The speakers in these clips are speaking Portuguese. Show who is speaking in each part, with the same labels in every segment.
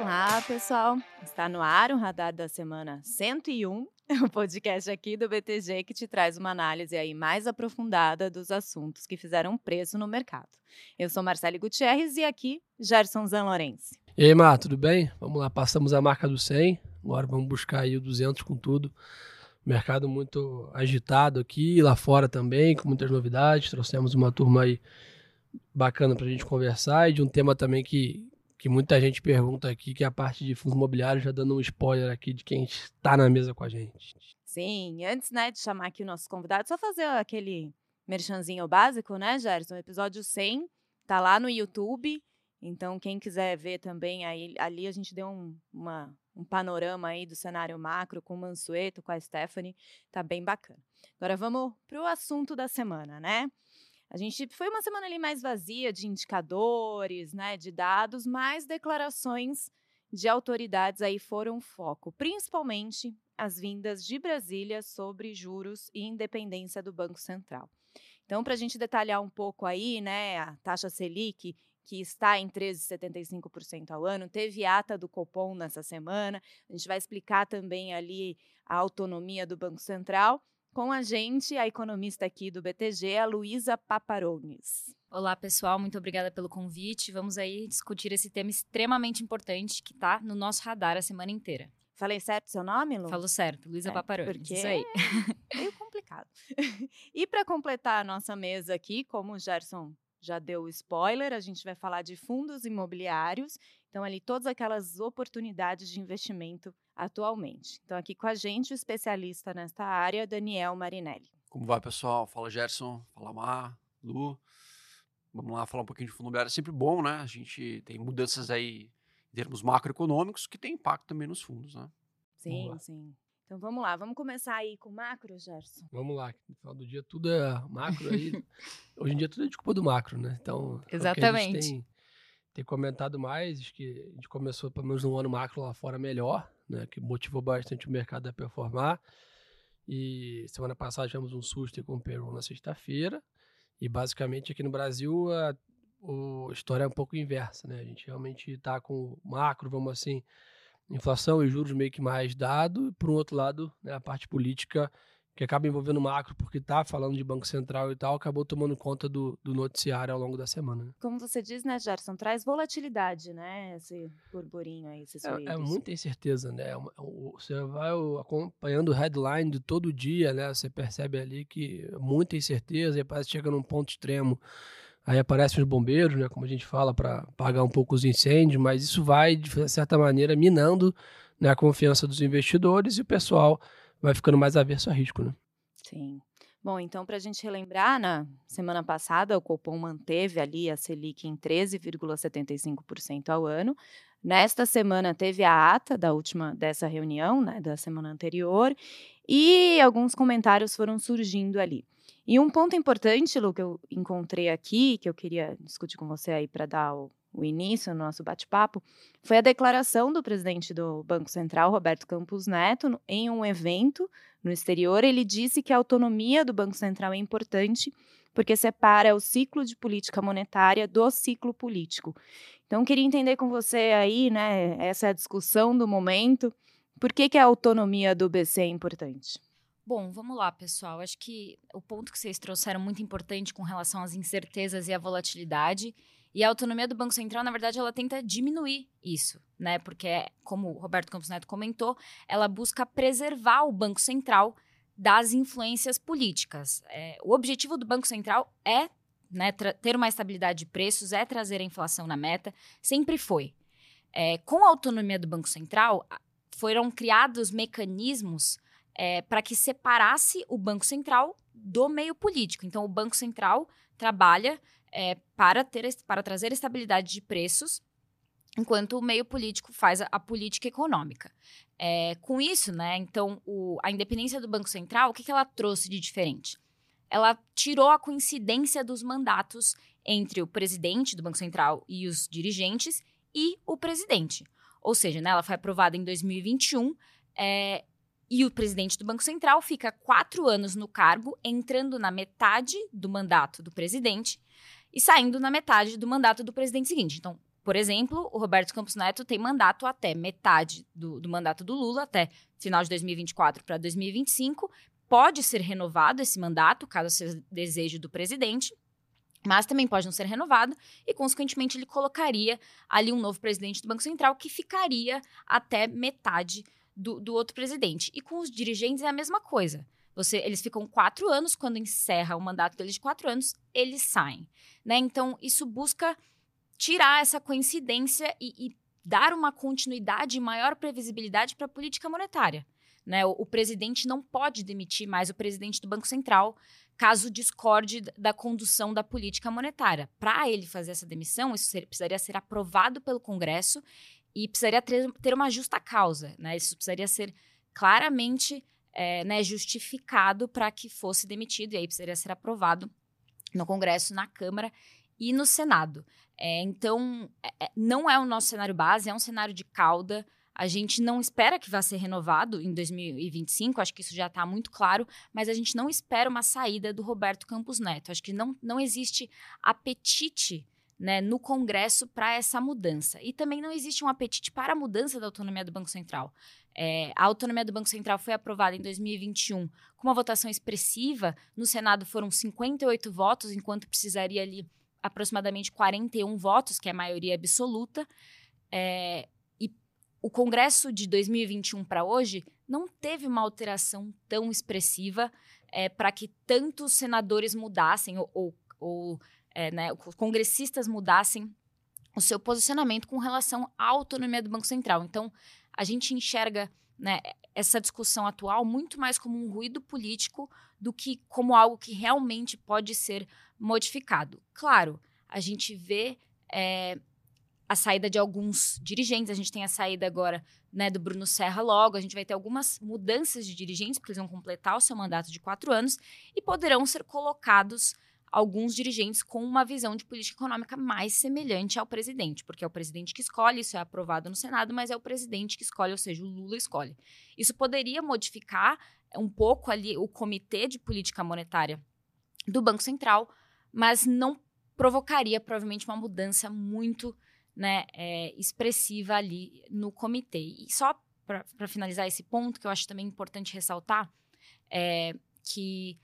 Speaker 1: Olá, pessoal! Está no ar o Radar da Semana 101, o podcast aqui do BTG que te traz uma análise aí mais aprofundada dos assuntos que fizeram preço no mercado. Eu sou Marcele Gutierrez e aqui Gerson Zanlorense.
Speaker 2: E aí, Mar, tudo bem? Vamos lá, passamos a marca do 100, agora vamos buscar aí o 200 com tudo. Mercado muito agitado aqui, lá fora também, com muitas novidades. Trouxemos uma turma aí bacana para a gente conversar e de um tema também que, que muita gente pergunta aqui, que é a parte de fundos imobiliários, já dando um spoiler aqui de quem está na mesa com a gente.
Speaker 1: Sim, antes né, de chamar aqui o nosso convidado, só fazer aquele merchanzinho básico, né, Gerson? Episódio 100, tá lá no YouTube. Então, quem quiser ver também, aí, ali a gente deu um, uma, um panorama aí do cenário macro com o Mansueto, com a Stephanie, tá bem bacana. Agora vamos para o assunto da semana, né? A gente foi uma semana ali mais vazia de indicadores, né, de dados, mas declarações de autoridades aí foram foco, principalmente as vindas de Brasília sobre juros e independência do Banco Central. Então, para a gente detalhar um pouco aí, né, a taxa Selic, que está em 13,75% ao ano, teve ata do Copom nessa semana, a gente vai explicar também ali a autonomia do Banco Central com a gente, a economista aqui do BTG, a Luísa Paparones.
Speaker 3: Olá, pessoal, muito obrigada pelo convite. Vamos aí discutir esse tema extremamente importante que está no nosso radar a semana inteira.
Speaker 1: Falei certo seu nome, Lu?
Speaker 3: Falou certo, Luísa é, Paparones.
Speaker 1: Porque isso aí. É meio complicado. e para completar a nossa mesa aqui, como o Gerson já deu o spoiler, a gente vai falar de fundos imobiliários. Então, ali, todas aquelas oportunidades de investimento atualmente. Então, aqui com a gente, o especialista nesta área, Daniel Marinelli.
Speaker 4: Como vai, pessoal? Fala, Gerson. Fala, Mar, Lu. Vamos lá falar um pouquinho de fundo imobiliário. É sempre bom, né? A gente tem mudanças aí em termos macroeconômicos que tem impacto também nos fundos, né?
Speaker 1: Sim, sim. Então vamos lá, vamos começar aí com macro, Gerson?
Speaker 2: Vamos lá, no final do dia tudo é macro aí. Hoje em dia tudo é de culpa do macro, né? Então,
Speaker 3: Exatamente.
Speaker 2: É a gente tem, tem comentado mais, que a gente começou pelo menos no ano macro lá fora melhor, né? Que motivou bastante o mercado a performar. E semana passada tivemos um susto com o Peru na sexta-feira. E basicamente aqui no Brasil a, a história é um pouco inversa, né? A gente realmente está com macro, vamos assim, inflação e juros meio que mais dado, e por um outro lado, né, a parte política que acaba envolvendo o macro, porque está falando de Banco Central e tal, acabou tomando conta do, do noticiário ao longo da semana. Né?
Speaker 1: Como você diz, né, Gerson, traz volatilidade, né, esse burburinho aí, esses
Speaker 2: é, é muita incerteza, né, é você vai acompanhando o headline de todo dia, né, você percebe ali que é muita incerteza, e parece que chega num ponto extremo, Aí aparecem os bombeiros, né, como a gente fala, para apagar um pouco os incêndios, mas isso vai, de certa maneira, minando né, a confiança dos investidores e o pessoal vai ficando mais averso a risco. Né?
Speaker 1: Sim. Bom, então, para a gente relembrar, na semana passada, o Copom manteve ali a Selic em 13,75% ao ano. Nesta semana teve a ata da última dessa reunião, né, da semana anterior, e alguns comentários foram surgindo ali. E um ponto importante, Lu, que eu encontrei aqui, que eu queria discutir com você aí para dar o, o início no nosso bate-papo, foi a declaração do presidente do Banco Central, Roberto Campos Neto, em um evento no exterior. Ele disse que a autonomia do Banco Central é importante porque separa o ciclo de política monetária do ciclo político. Então, queria entender com você aí, né, essa é a discussão do momento. Por que, que a autonomia do BC é importante?
Speaker 3: Bom, vamos lá, pessoal. Acho que o ponto que vocês trouxeram muito importante com relação às incertezas e à volatilidade. E a autonomia do Banco Central, na verdade, ela tenta diminuir isso, né? Porque, como o Roberto Campos Neto comentou, ela busca preservar o Banco Central das influências políticas. É, o objetivo do Banco Central é né, ter uma estabilidade de preços, é trazer a inflação na meta, sempre foi. É, com a autonomia do Banco Central, foram criados mecanismos é, para que separasse o Banco Central do meio político. Então, o Banco Central trabalha é, para, ter, para trazer estabilidade de preços, enquanto o meio político faz a, a política econômica. É, com isso, né, então, o, a independência do Banco Central, o que, que ela trouxe de diferente? Ela tirou a coincidência dos mandatos entre o presidente do Banco Central e os dirigentes e o presidente. Ou seja, né, ela foi aprovada em 2021, é, e o presidente do Banco Central fica quatro anos no cargo, entrando na metade do mandato do presidente e saindo na metade do mandato do presidente seguinte. Então, por exemplo, o Roberto Campos Neto tem mandato até metade do, do mandato do Lula, até final de 2024 para 2025. Pode ser renovado esse mandato, caso seja desejo do presidente, mas também pode não ser renovado e, consequentemente, ele colocaria ali um novo presidente do Banco Central que ficaria até metade do, do outro presidente. E com os dirigentes é a mesma coisa. Você, eles ficam quatro anos, quando encerra o mandato deles de quatro anos, eles saem. Né? Então, isso busca tirar essa coincidência e, e dar uma continuidade e maior previsibilidade para a política monetária. Né? O, o, presidente não pode demitir mais o presidente do Banco Central caso discorde da condução da política monetária. Para ele fazer essa demissão, isso ser, precisaria ser aprovado pelo Congresso e precisaria ter, ter uma justa causa. Né? Isso precisaria ser claramente é, né, justificado para que fosse demitido, e aí precisaria ser aprovado no Congresso, na Câmara e no Senado. É, então, é, não é o nosso cenário base, é um cenário de cauda. A gente não espera que vá ser renovado em 2025, acho que isso já está muito claro, mas a gente não espera uma saída do Roberto Campos Neto. Acho que não, não existe apetite né, no Congresso para essa mudança. E também não existe um apetite para a mudança da autonomia do Banco Central. É, a autonomia do Banco Central foi aprovada em 2021 com uma votação expressiva. No Senado foram 58 votos, enquanto precisaria ali aproximadamente 41 votos, que é a maioria absoluta. É, e o Congresso de 2021 para hoje não teve uma alteração tão expressiva é, para que tantos senadores mudassem ou, ou, ou é, né, os congressistas mudassem o seu posicionamento com relação à autonomia do Banco Central. Então, a gente enxerga né, essa discussão atual muito mais como um ruído político do que como algo que realmente pode ser modificado. Claro, a gente vê é, a saída de alguns dirigentes, a gente tem a saída agora né, do Bruno Serra logo, a gente vai ter algumas mudanças de dirigentes, porque eles vão completar o seu mandato de quatro anos e poderão ser colocados alguns dirigentes com uma visão de política econômica mais semelhante ao presidente, porque é o presidente que escolhe, isso é aprovado no Senado, mas é o presidente que escolhe, ou seja, o Lula escolhe. Isso poderia modificar um pouco ali o comitê de política monetária do Banco Central, mas não provocaria provavelmente uma mudança muito né, é, expressiva ali no comitê. E só para finalizar esse ponto, que eu acho também importante ressaltar, é que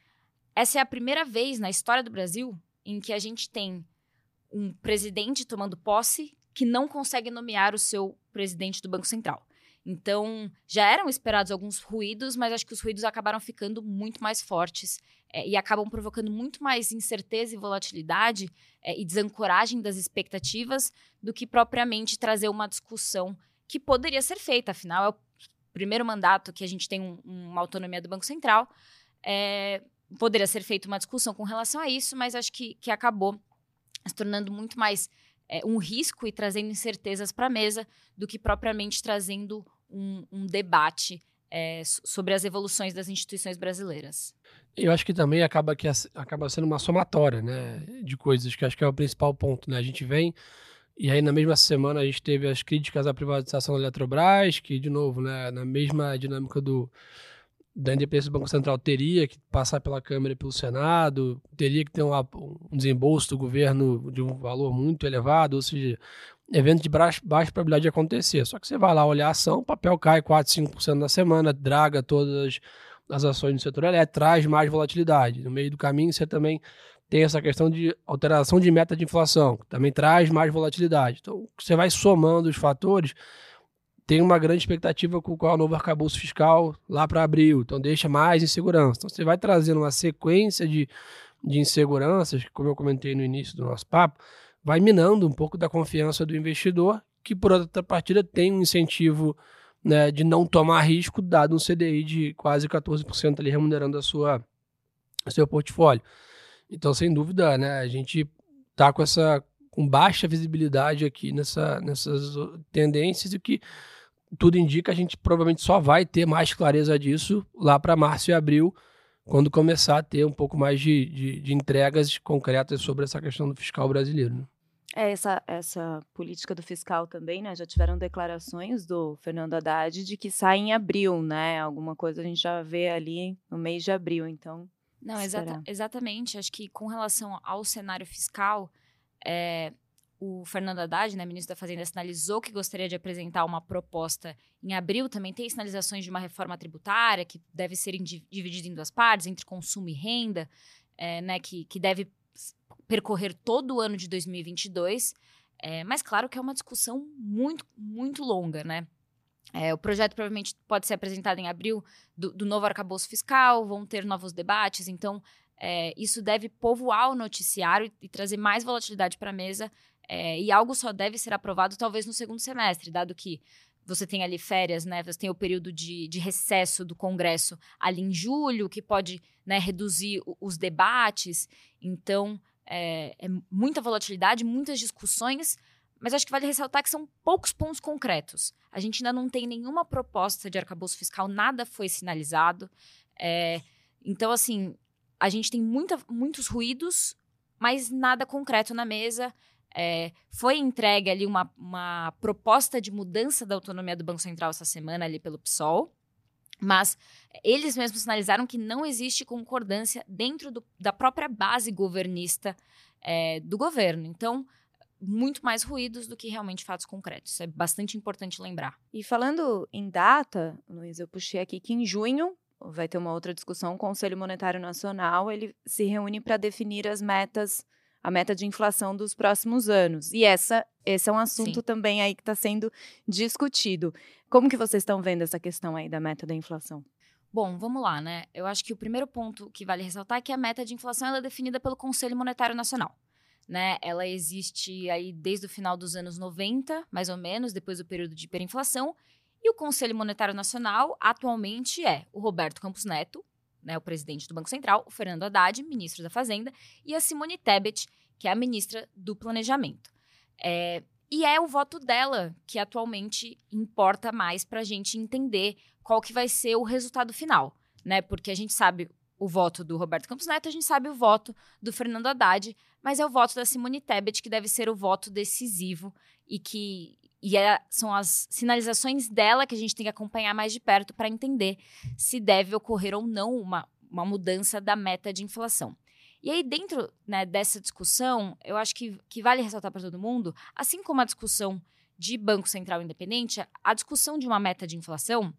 Speaker 3: essa é a primeira vez na história do Brasil em que a gente tem um presidente tomando posse que não consegue nomear o seu presidente do Banco Central. Então, já eram esperados alguns ruídos, mas acho que os ruídos acabaram ficando muito mais fortes é, e acabam provocando muito mais incerteza e volatilidade é, e desancoragem das expectativas do que propriamente trazer uma discussão que poderia ser feita. Afinal, é o primeiro mandato que a gente tem um, uma autonomia do Banco Central. É, poderia ser feita uma discussão com relação a isso, mas acho que, que acabou se tornando muito mais é, um risco e trazendo incertezas para a mesa do que propriamente trazendo um, um debate é, sobre as evoluções das instituições brasileiras.
Speaker 2: Eu acho que também acaba, que acaba sendo uma somatória né, de coisas, que acho que é o principal ponto. Né? A gente vem, e aí na mesma semana a gente teve as críticas à privatização da Eletrobras, que, de novo, né, na mesma dinâmica do, da independência do Banco Central teria que passar pela Câmara e pelo Senado, teria que ter um, um desembolso do governo de um valor muito elevado, ou seja, evento de baixa, baixa probabilidade de acontecer. Só que você vai lá olhar a ação, o papel cai 4, 5% na semana, draga todas as ações do setor elétrico, traz mais volatilidade. No meio do caminho, você também tem essa questão de alteração de meta de inflação, que também traz mais volatilidade. Então, você vai somando os fatores, tem uma grande expectativa com qual o novo arcabouço fiscal lá para abril, então deixa mais insegurança. Então você vai trazendo uma sequência de, de inseguranças, como eu comentei no início do nosso papo, vai minando um pouco da confiança do investidor, que por outra partida tem um incentivo né, de não tomar risco, dado um CDI de quase 14% ali remunerando a sua, seu portfólio. Então, sem dúvida, né, a gente está com essa com baixa visibilidade aqui nessa, nessas tendências e que tudo indica, a gente provavelmente só vai ter mais clareza disso lá para março e abril, quando começar a ter um pouco mais de, de, de entregas concretas sobre essa questão do fiscal brasileiro. Né?
Speaker 1: É, essa, essa política do fiscal também, né? Já tiveram declarações do Fernando Haddad de que sai em abril, né? Alguma coisa a gente já vê ali no mês de abril, então.
Speaker 3: Não, exata, exatamente. Acho que com relação ao cenário fiscal, é, o Fernando Haddad, né, ministro da Fazenda, sinalizou que gostaria de apresentar uma proposta em abril. Também tem sinalizações de uma reforma tributária que deve ser dividida em duas partes, entre consumo e renda, é, né, que, que deve percorrer todo o ano de 2022. É, mas claro que é uma discussão muito, muito longa, né? É, o projeto provavelmente pode ser apresentado em abril do, do novo arcabouço fiscal, vão ter novos debates, então é, isso deve povoar o noticiário e, e trazer mais volatilidade para a mesa. É, e algo só deve ser aprovado talvez no segundo semestre, dado que você tem ali férias, né? Você tem o período de, de recesso do Congresso ali em julho, que pode né, reduzir os debates. Então, é, é muita volatilidade, muitas discussões, mas acho que vale ressaltar que são poucos pontos concretos. A gente ainda não tem nenhuma proposta de arcabouço fiscal, nada foi sinalizado. É, então, assim, a gente tem muita, muitos ruídos, mas nada concreto na mesa. É, foi entregue ali uma, uma proposta de mudança da autonomia do Banco Central essa semana ali pelo PSOL. Mas eles mesmos sinalizaram que não existe concordância dentro do, da própria base governista é, do governo. Então, muito mais ruídos do que realmente fatos concretos. Isso é bastante importante lembrar.
Speaker 1: E falando em data, Luiz, eu puxei aqui que em junho vai ter uma outra discussão. O Conselho Monetário Nacional ele se reúne para definir as metas a meta de inflação dos próximos anos. E essa, esse é um assunto Sim. também aí que está sendo discutido. Como que vocês estão vendo essa questão aí da meta da inflação?
Speaker 3: Bom, vamos lá, né? Eu acho que o primeiro ponto que vale ressaltar é que a meta de inflação é definida pelo Conselho Monetário Nacional. Né? Ela existe aí desde o final dos anos 90, mais ou menos, depois do período de hiperinflação, e o Conselho Monetário Nacional atualmente é o Roberto Campos Neto, né, o presidente do Banco Central, o Fernando Haddad, ministro da Fazenda, e a Simone Tebet, que é a ministra do Planejamento. É, e é o voto dela que atualmente importa mais para a gente entender qual que vai ser o resultado final, né? Porque a gente sabe o voto do Roberto Campos Neto, a gente sabe o voto do Fernando Haddad, mas é o voto da Simone Tebet que deve ser o voto decisivo e que e é, são as sinalizações dela que a gente tem que acompanhar mais de perto para entender se deve ocorrer ou não uma, uma mudança da meta de inflação. E aí, dentro né, dessa discussão, eu acho que, que vale ressaltar para todo mundo, assim como a discussão de Banco Central Independente, a discussão de uma meta de inflação,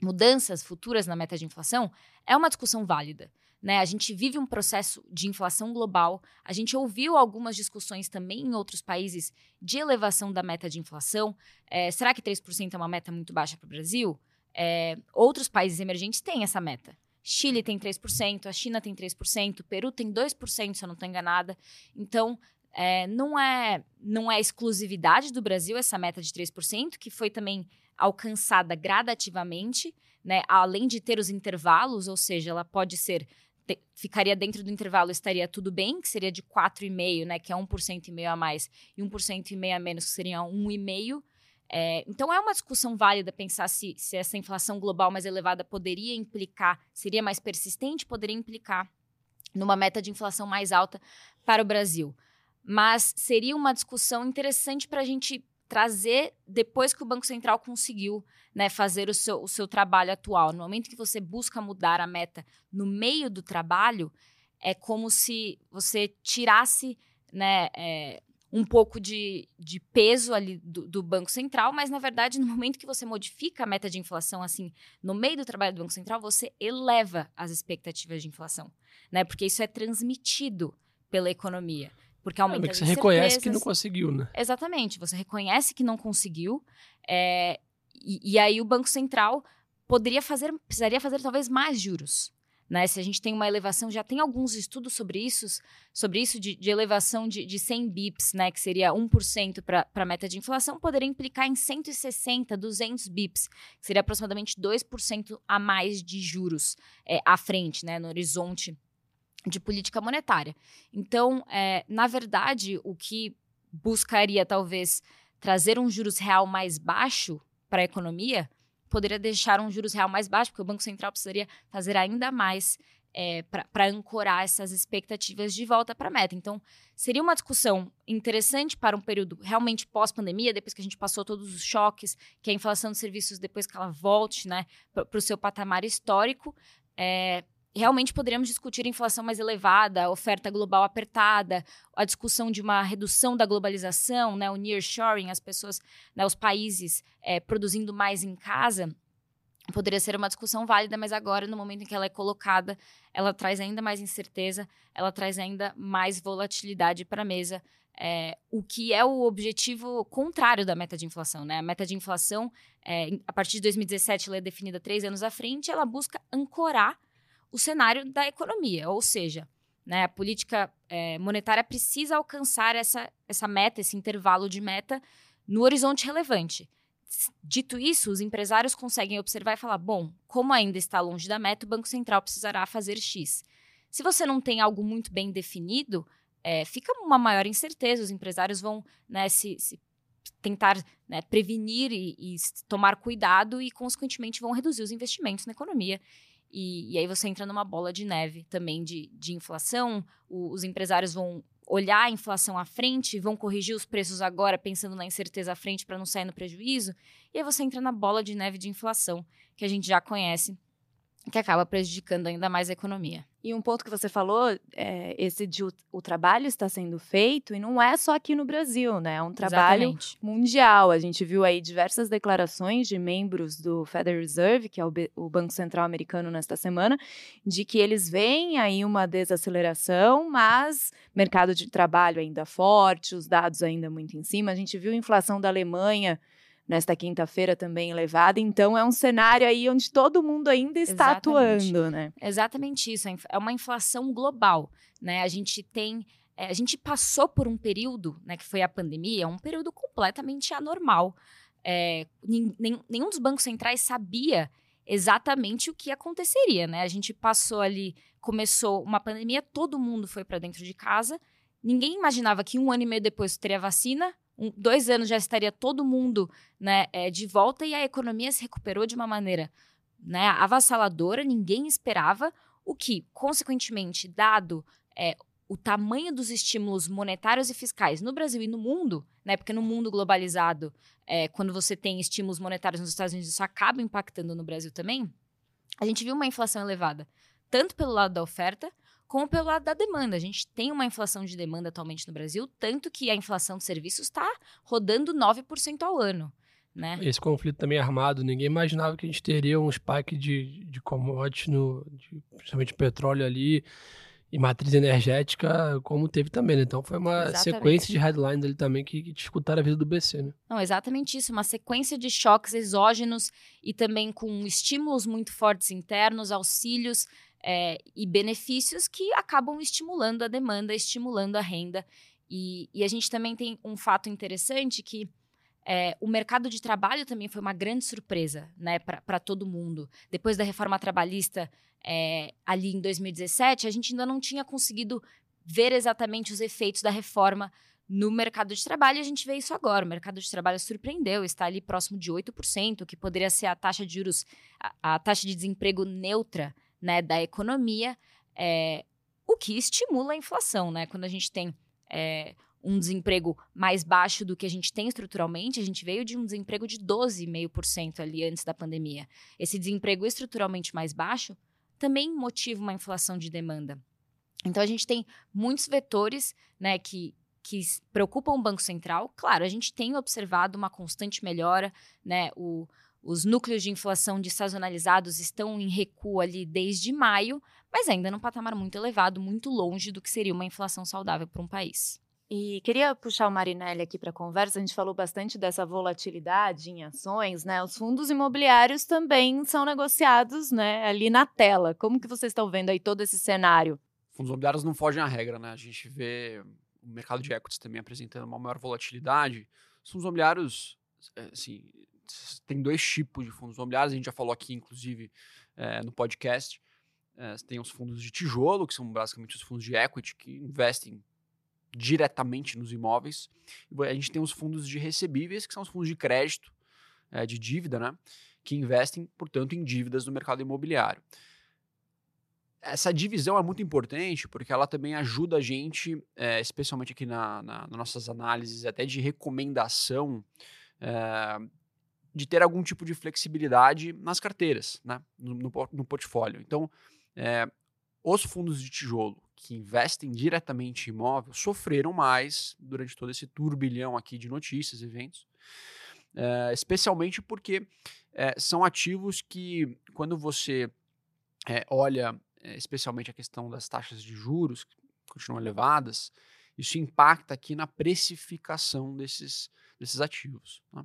Speaker 3: mudanças futuras na meta de inflação, é uma discussão válida. Né? A gente vive um processo de inflação global. A gente ouviu algumas discussões também em outros países de elevação da meta de inflação. É, será que 3% é uma meta muito baixa para o Brasil? É, outros países emergentes têm essa meta. Chile tem 3%, a China tem 3%, o Peru tem 2%, se eu não estou enganada. Então, é, não, é, não é exclusividade do Brasil essa meta de 3%, que foi também alcançada gradativamente, né, além de ter os intervalos, ou seja, ela pode ser ficaria dentro do intervalo, estaria tudo bem, que seria de 4,5%, né, que é 1% e meio a mais, e 1% e meio a menos, que seria 1,5%. É, então é uma discussão válida pensar se, se essa inflação global mais elevada poderia implicar, seria mais persistente, poderia implicar numa meta de inflação mais alta para o Brasil. Mas seria uma discussão interessante para a gente trazer depois que o Banco Central conseguiu né, fazer o seu, o seu trabalho atual. No momento que você busca mudar a meta no meio do trabalho, é como se você tirasse né, é, um pouco de, de peso ali do, do, Banco Central, mas na verdade, no momento que você modifica a meta de inflação, assim, no meio do trabalho do Banco Central, você eleva as expectativas de inflação, né? Porque isso é transmitido pela economia. Porque aumenta é,
Speaker 2: você reconhece que não conseguiu, né?
Speaker 3: Exatamente, você reconhece que não conseguiu, é, e, e, aí o Banco Central poderia fazer, precisaria fazer talvez mais juros. Né? Se a gente tem uma elevação, já tem alguns estudos sobre isso, sobre isso de, de elevação de, de 100 bips, né, que seria 1% para a meta de inflação, poderia implicar em 160, 200 bips, que seria aproximadamente 2% a mais de juros é, à frente, né, no horizonte de política monetária. Então, é, na verdade, o que buscaria talvez trazer um juros real mais baixo para a economia poderia deixar um juros real mais baixo, porque o Banco Central precisaria fazer ainda mais é, para ancorar essas expectativas de volta para a meta. Então, seria uma discussão interessante para um período realmente pós-pandemia, depois que a gente passou todos os choques, que a inflação de serviços, depois que ela volte né, para o seu patamar histórico. É, realmente poderíamos discutir inflação mais elevada, oferta global apertada, a discussão de uma redução da globalização, né, o nearshoring, as pessoas, né, os países é, produzindo mais em casa, poderia ser uma discussão válida, mas agora, no momento em que ela é colocada, ela traz ainda mais incerteza, ela traz ainda mais volatilidade para a mesa, é, o que é o objetivo contrário da meta de inflação. Né? A meta de inflação, é, a partir de 2017, ela é definida três anos à frente, ela busca ancorar o cenário da economia, ou seja, né, a política é, monetária precisa alcançar essa, essa meta, esse intervalo de meta, no horizonte relevante. Dito isso, os empresários conseguem observar e falar: bom, como ainda está longe da meta, o Banco Central precisará fazer X. Se você não tem algo muito bem definido, é, fica uma maior incerteza. Os empresários vão né, se, se, tentar né, prevenir e, e, tomar cuidado e, consequentemente, vão reduzir os investimentos na economia. E, e aí você entra numa bola de neve também de, de inflação. O, os empresários vão olhar a inflação à frente, vão corrigir os preços agora, pensando na incerteza à frente para não sair no prejuízo. E aí você entra na bola de neve de inflação, que a gente já conhece, que acaba prejudicando ainda mais a economia.
Speaker 1: E um ponto que você falou, é, esse de o, o, trabalho está sendo feito e não é só aqui no Brasil, né? É um trabalho Exatamente. mundial. A gente viu aí diversas declarações de membros do Federal Reserve, que é o, o Banco Central americano nesta semana, de que eles veem aí uma desaceleração, mas mercado de trabalho ainda forte, os dados ainda muito em cima. A gente viu a inflação da Alemanha nesta quinta-feira também elevada. Então é um cenário aí onde todo mundo ainda está Exatamente. atuando, né?
Speaker 3: Exatamente isso. É uma inflação global, né? A gente tem é, a gente passou por um período, né, que foi a pandemia, um período completamente anormal. É, nem, nenhum dos bancos centrais sabia exatamente o que aconteceria, né? A gente passou ali, começou uma pandemia, todo mundo foi para dentro de casa. Ninguém imaginava que um ano e meio depois teria vacina, um, dois anos já estaria todo mundo né, é, de volta e a economia se recuperou de uma maneira né, avassaladora, ninguém esperava, o que, consequentemente, dado é, o tamanho dos estímulos monetários e fiscais no Brasil e no mundo, né, porque no mundo globalizado, é, quando você tem estímulos monetários nos Estados Unidos, isso acaba impactando no Brasil também, a gente viu uma inflação elevada, tanto pelo lado da oferta, como pelo lado da demanda. A gente tem uma inflação de demanda atualmente no Brasil, tanto que a inflação de serviços está rodando 9% ao ano. Né?
Speaker 2: Esse conflito também armado, ninguém imaginava que a gente teria um spike de, de commodities, no, de, principalmente petróleo ali, e matriz energética, como teve também, né? Então foi uma exatamente. sequência de headlines ali também que, que dificultaram a vida do BC, né?
Speaker 3: Não, exatamente isso, uma sequência de choques exógenos e também com estímulos muito fortes internos, auxílios é, e benefícios que acabam estimulando a demanda, estimulando a renda. E, e a gente também tem um fato interessante que é, o mercado de trabalho também foi uma grande surpresa né, para todo mundo. Depois da reforma trabalhista, é, ali em 2017, a gente ainda não tinha conseguido ver exatamente os efeitos da reforma no mercado de trabalho, e a gente vê isso agora. O mercado de trabalho surpreendeu, está ali próximo de 8%, que poderia ser a taxa de juros, a, a taxa de desemprego neutra né, da economia, é, o que estimula a inflação, né? Quando a gente tem é, um desemprego mais baixo do que a gente tem estruturalmente, a gente veio de um desemprego de 12,5% ali antes da pandemia. Esse desemprego estruturalmente mais baixo também motiva uma inflação de demanda. Então a gente tem muitos vetores, né, que que preocupam o Banco Central. Claro, a gente tem observado uma constante melhora, né? O, os núcleos de inflação desazonalizados estão em recuo ali desde maio, mas ainda num patamar muito elevado, muito longe do que seria uma inflação saudável para um país.
Speaker 1: E queria puxar o Marinelli aqui para a conversa. A gente falou bastante dessa volatilidade em ações, né? Os fundos imobiliários também são negociados, né, ali na tela. Como que vocês estão vendo aí todo esse cenário?
Speaker 4: Fundos imobiliários não fogem à regra, né? A gente vê o mercado de equities também apresentando uma maior volatilidade. Os fundos imobiliários, é, assim, tem dois tipos de fundos imobiliários, a gente já falou aqui, inclusive, é, no podcast. É, tem os fundos de tijolo, que são basicamente os fundos de equity, que investem diretamente nos imóveis. A gente tem os fundos de recebíveis, que são os fundos de crédito, é, de dívida, né? Que investem, portanto, em dívidas do mercado imobiliário. Essa divisão é muito importante porque ela também ajuda a gente, é, especialmente aqui na, na, nas nossas análises, até de recomendação é, de ter algum tipo de flexibilidade nas carteiras, né, no, no, no portfólio. Então, é, os fundos de tijolo que investem diretamente em imóvel sofreram mais durante todo esse turbilhão aqui de notícias, eventos, é, especialmente porque é, são ativos que, quando você é, olha especialmente a questão das taxas de juros, que continuam elevadas, isso impacta aqui na precificação desses, desses ativos. Né?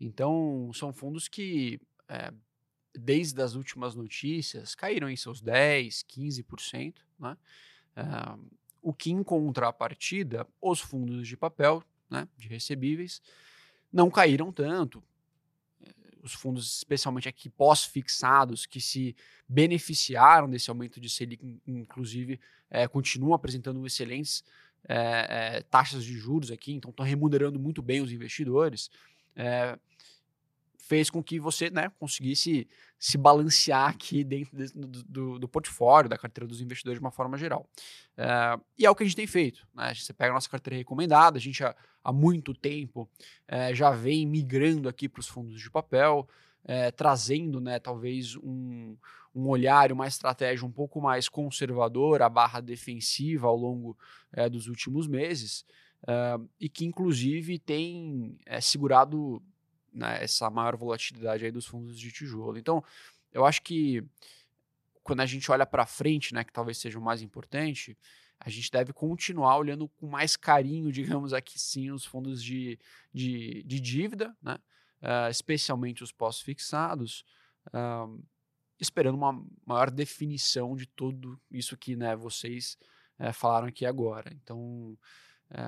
Speaker 4: Então, são fundos que, desde as últimas notícias, caíram em seus 10%, 15%, né? Uh, o que, em contrapartida, os fundos de papel, né, de recebíveis, não caíram tanto. Os fundos, especialmente aqui pós-fixados, que se beneficiaram desse aumento de Selic, inclusive, é, continuam apresentando excelentes é, é, taxas de juros aqui, então estão remunerando muito bem os investidores fez com que você né, conseguisse se balancear aqui dentro de, do, do, portfólio, da carteira dos investidores de uma forma geral. Uh, e é o que a gente tem feito. Né? Você pega a nossa carteira recomendada, a gente há, há muito tempo uh, já vem migrando aqui para os fundos de papel, uh, trazendo né, talvez um, um olhar, uma estratégia um pouco mais conservadora, barra defensiva ao longo dos últimos meses, e que inclusive tem segurado né, essa maior volatilidade aí dos fundos de tijolo. Então, eu acho que quando a gente olha para frente, né, que talvez seja o mais importante, a gente deve continuar olhando com mais carinho, digamos aqui sim, os fundos de, de, de dívida, né, uh, especialmente os pós-fixados, uh, esperando uma maior definição de tudo isso que né, vocês uh, falaram aqui agora. Então, é,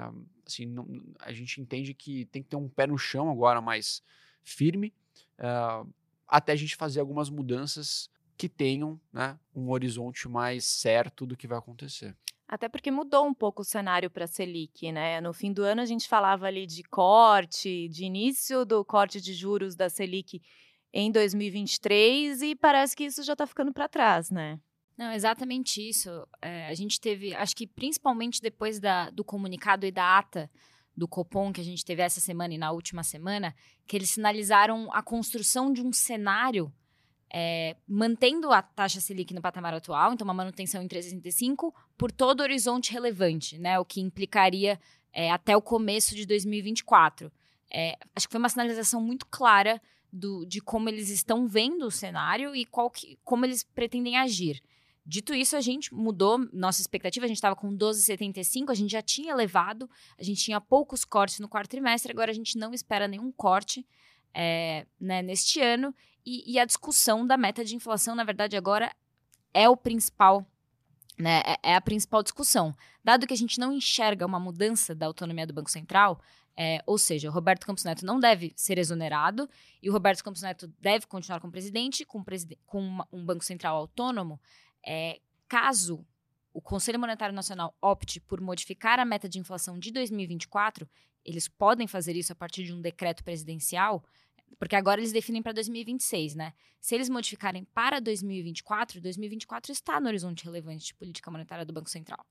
Speaker 4: assim, não, a gente entende que tem que ter um pé no chão agora mais firme, uh, até a gente fazer algumas mudanças que tenham né, um horizonte mais certo do que vai acontecer.
Speaker 1: Até porque mudou um pouco o cenário para a Selic, né? No fim do ano a gente falava ali de corte, de início do corte de juros da Selic em 2023 e parece que isso já está ficando para trás, né?
Speaker 3: Não, exatamente isso. É, a gente teve, acho que principalmente depois da, do comunicado e da ata do Copom que a gente teve essa semana e na última semana, que eles sinalizaram a construção de um cenário é, mantendo a taxa Selic no patamar atual, então uma manutenção em 3,65 por todo o horizonte relevante, né, o que implicaria é, até o começo de 2024. É, acho que foi uma sinalização muito clara do, de como eles estão vendo o cenário e que, como eles pretendem agir. Dito isso, a gente mudou nossa expectativa. A gente estava com 12,75, a gente já tinha elevado, a gente tinha poucos cortes no quarto trimestre, agora a gente não espera nenhum corte é, né, neste ano. E, e, a discussão da meta de inflação, na verdade, agora é o principal. Né, é, é a principal discussão. Dado que a gente não enxerga uma mudança da autonomia do Banco Central, é, ou seja, o Roberto Campos Neto não deve ser exonerado e o Roberto Campos Neto deve continuar como presidente, com, preside com uma, um Banco Central autônomo. É, caso o Conselho Monetário Nacional opte por modificar a meta de inflação de 2024, eles podem fazer isso a partir de um decreto presidencial, porque agora eles definem para 2026, né? Se eles modificarem para 2024, 2024 está no horizonte relevante de política monetária do Banco Central.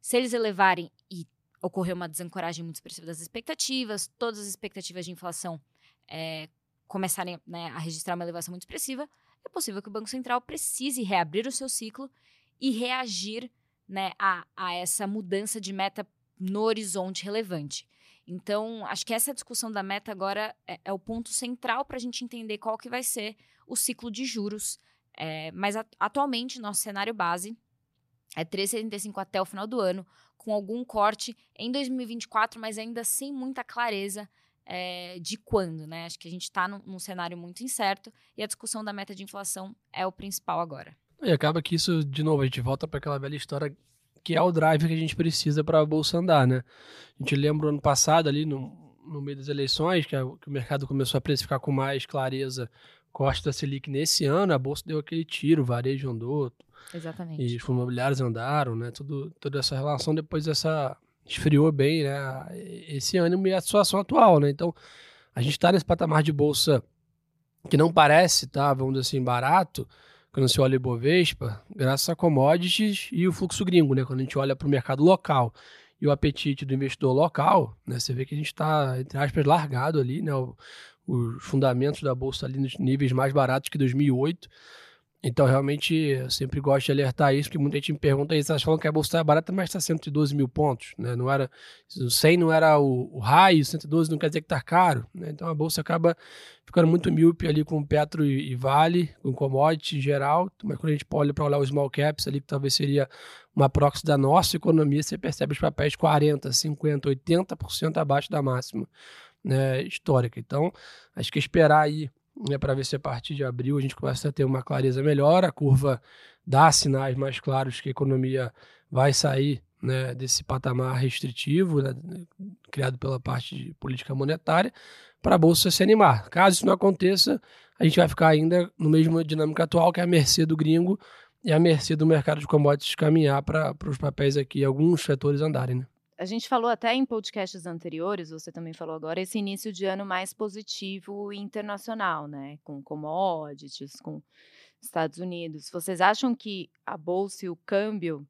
Speaker 3: Se eles elevarem e ocorrer uma desancoragem muito expressiva das expectativas, todas as expectativas de inflação é, começarem né, a registrar uma elevação muito expressiva, é possível que o Banco Central precise reabrir o seu ciclo e reagir né, a, a essa mudança de meta no horizonte relevante. Então, acho que essa discussão da meta agora é, é o ponto central para a gente entender qual que vai ser o ciclo de juros. É, mas a, atualmente, nosso cenário base é 3,75 até o final do ano, com algum corte em 2024, mas ainda sem muita clareza é, de quando, né? Acho que a gente está num, num, cenário muito incerto e a discussão da meta de inflação é o principal agora.
Speaker 2: E acaba que isso, de novo, a gente volta para aquela velha história que é o drive que a gente precisa para a bolsa andar, né? A gente lembra ano passado ali no, no meio das eleições que, a, que o mercado começou a precificar com mais clareza corte da Selic nesse ano, a bolsa deu aquele tiro, o varejo andou.
Speaker 3: Exatamente.
Speaker 2: E os fundos imobiliários andaram, né? Tudo, toda essa relação depois dessa esfriou bem né, esse ânimo e a situação atual. Né? Então, a gente está nesse patamar de bolsa que não parece, tá, vamos dizer assim, barato, quando se olha Ibovespa, graças a commodities e o fluxo gringo, né? Quando a gente olha para o mercado local e o apetite do investidor local, né? Você vê que a gente está, entre aspas, largado ali, né? Os fundamentos da bolsa ali nos níveis mais baratos que 2008. Então, realmente, eu sempre gosto de alertar isso, porque muita gente me pergunta isso, elas falam que a bolsa está barata, mas está 112 mil pontos, né? Não era, o 100 não era o, o raio, 112 não quer dizer que está caro, né? Então, a bolsa acaba ficando muito míope ali com Petro e, e Vale, com commodity em geral, mas quando a gente olha para olhar os small caps ali, que talvez seria uma proxy da nossa economia, você percebe os papéis 40, 50, 80% abaixo da máxima né, histórica. Então, acho que esperar aí né, para ver se a partir de abril a gente começa a ter uma clareza melhor, a curva dá sinais mais claros que a economia vai sair né, desse patamar restritivo né, criado pela parte de política monetária para a bolsa se animar. Caso isso não aconteça, a gente vai ficar ainda no mesmo dinâmica atual, que é a mercê do gringo e a mercê do mercado de commodities caminhar para os papéis aqui, alguns setores andarem. Né?
Speaker 1: A gente falou até em podcasts anteriores, você também falou agora, esse início de ano mais positivo internacional, né? Com commodities, com Estados Unidos. Vocês acham que a bolsa e o câmbio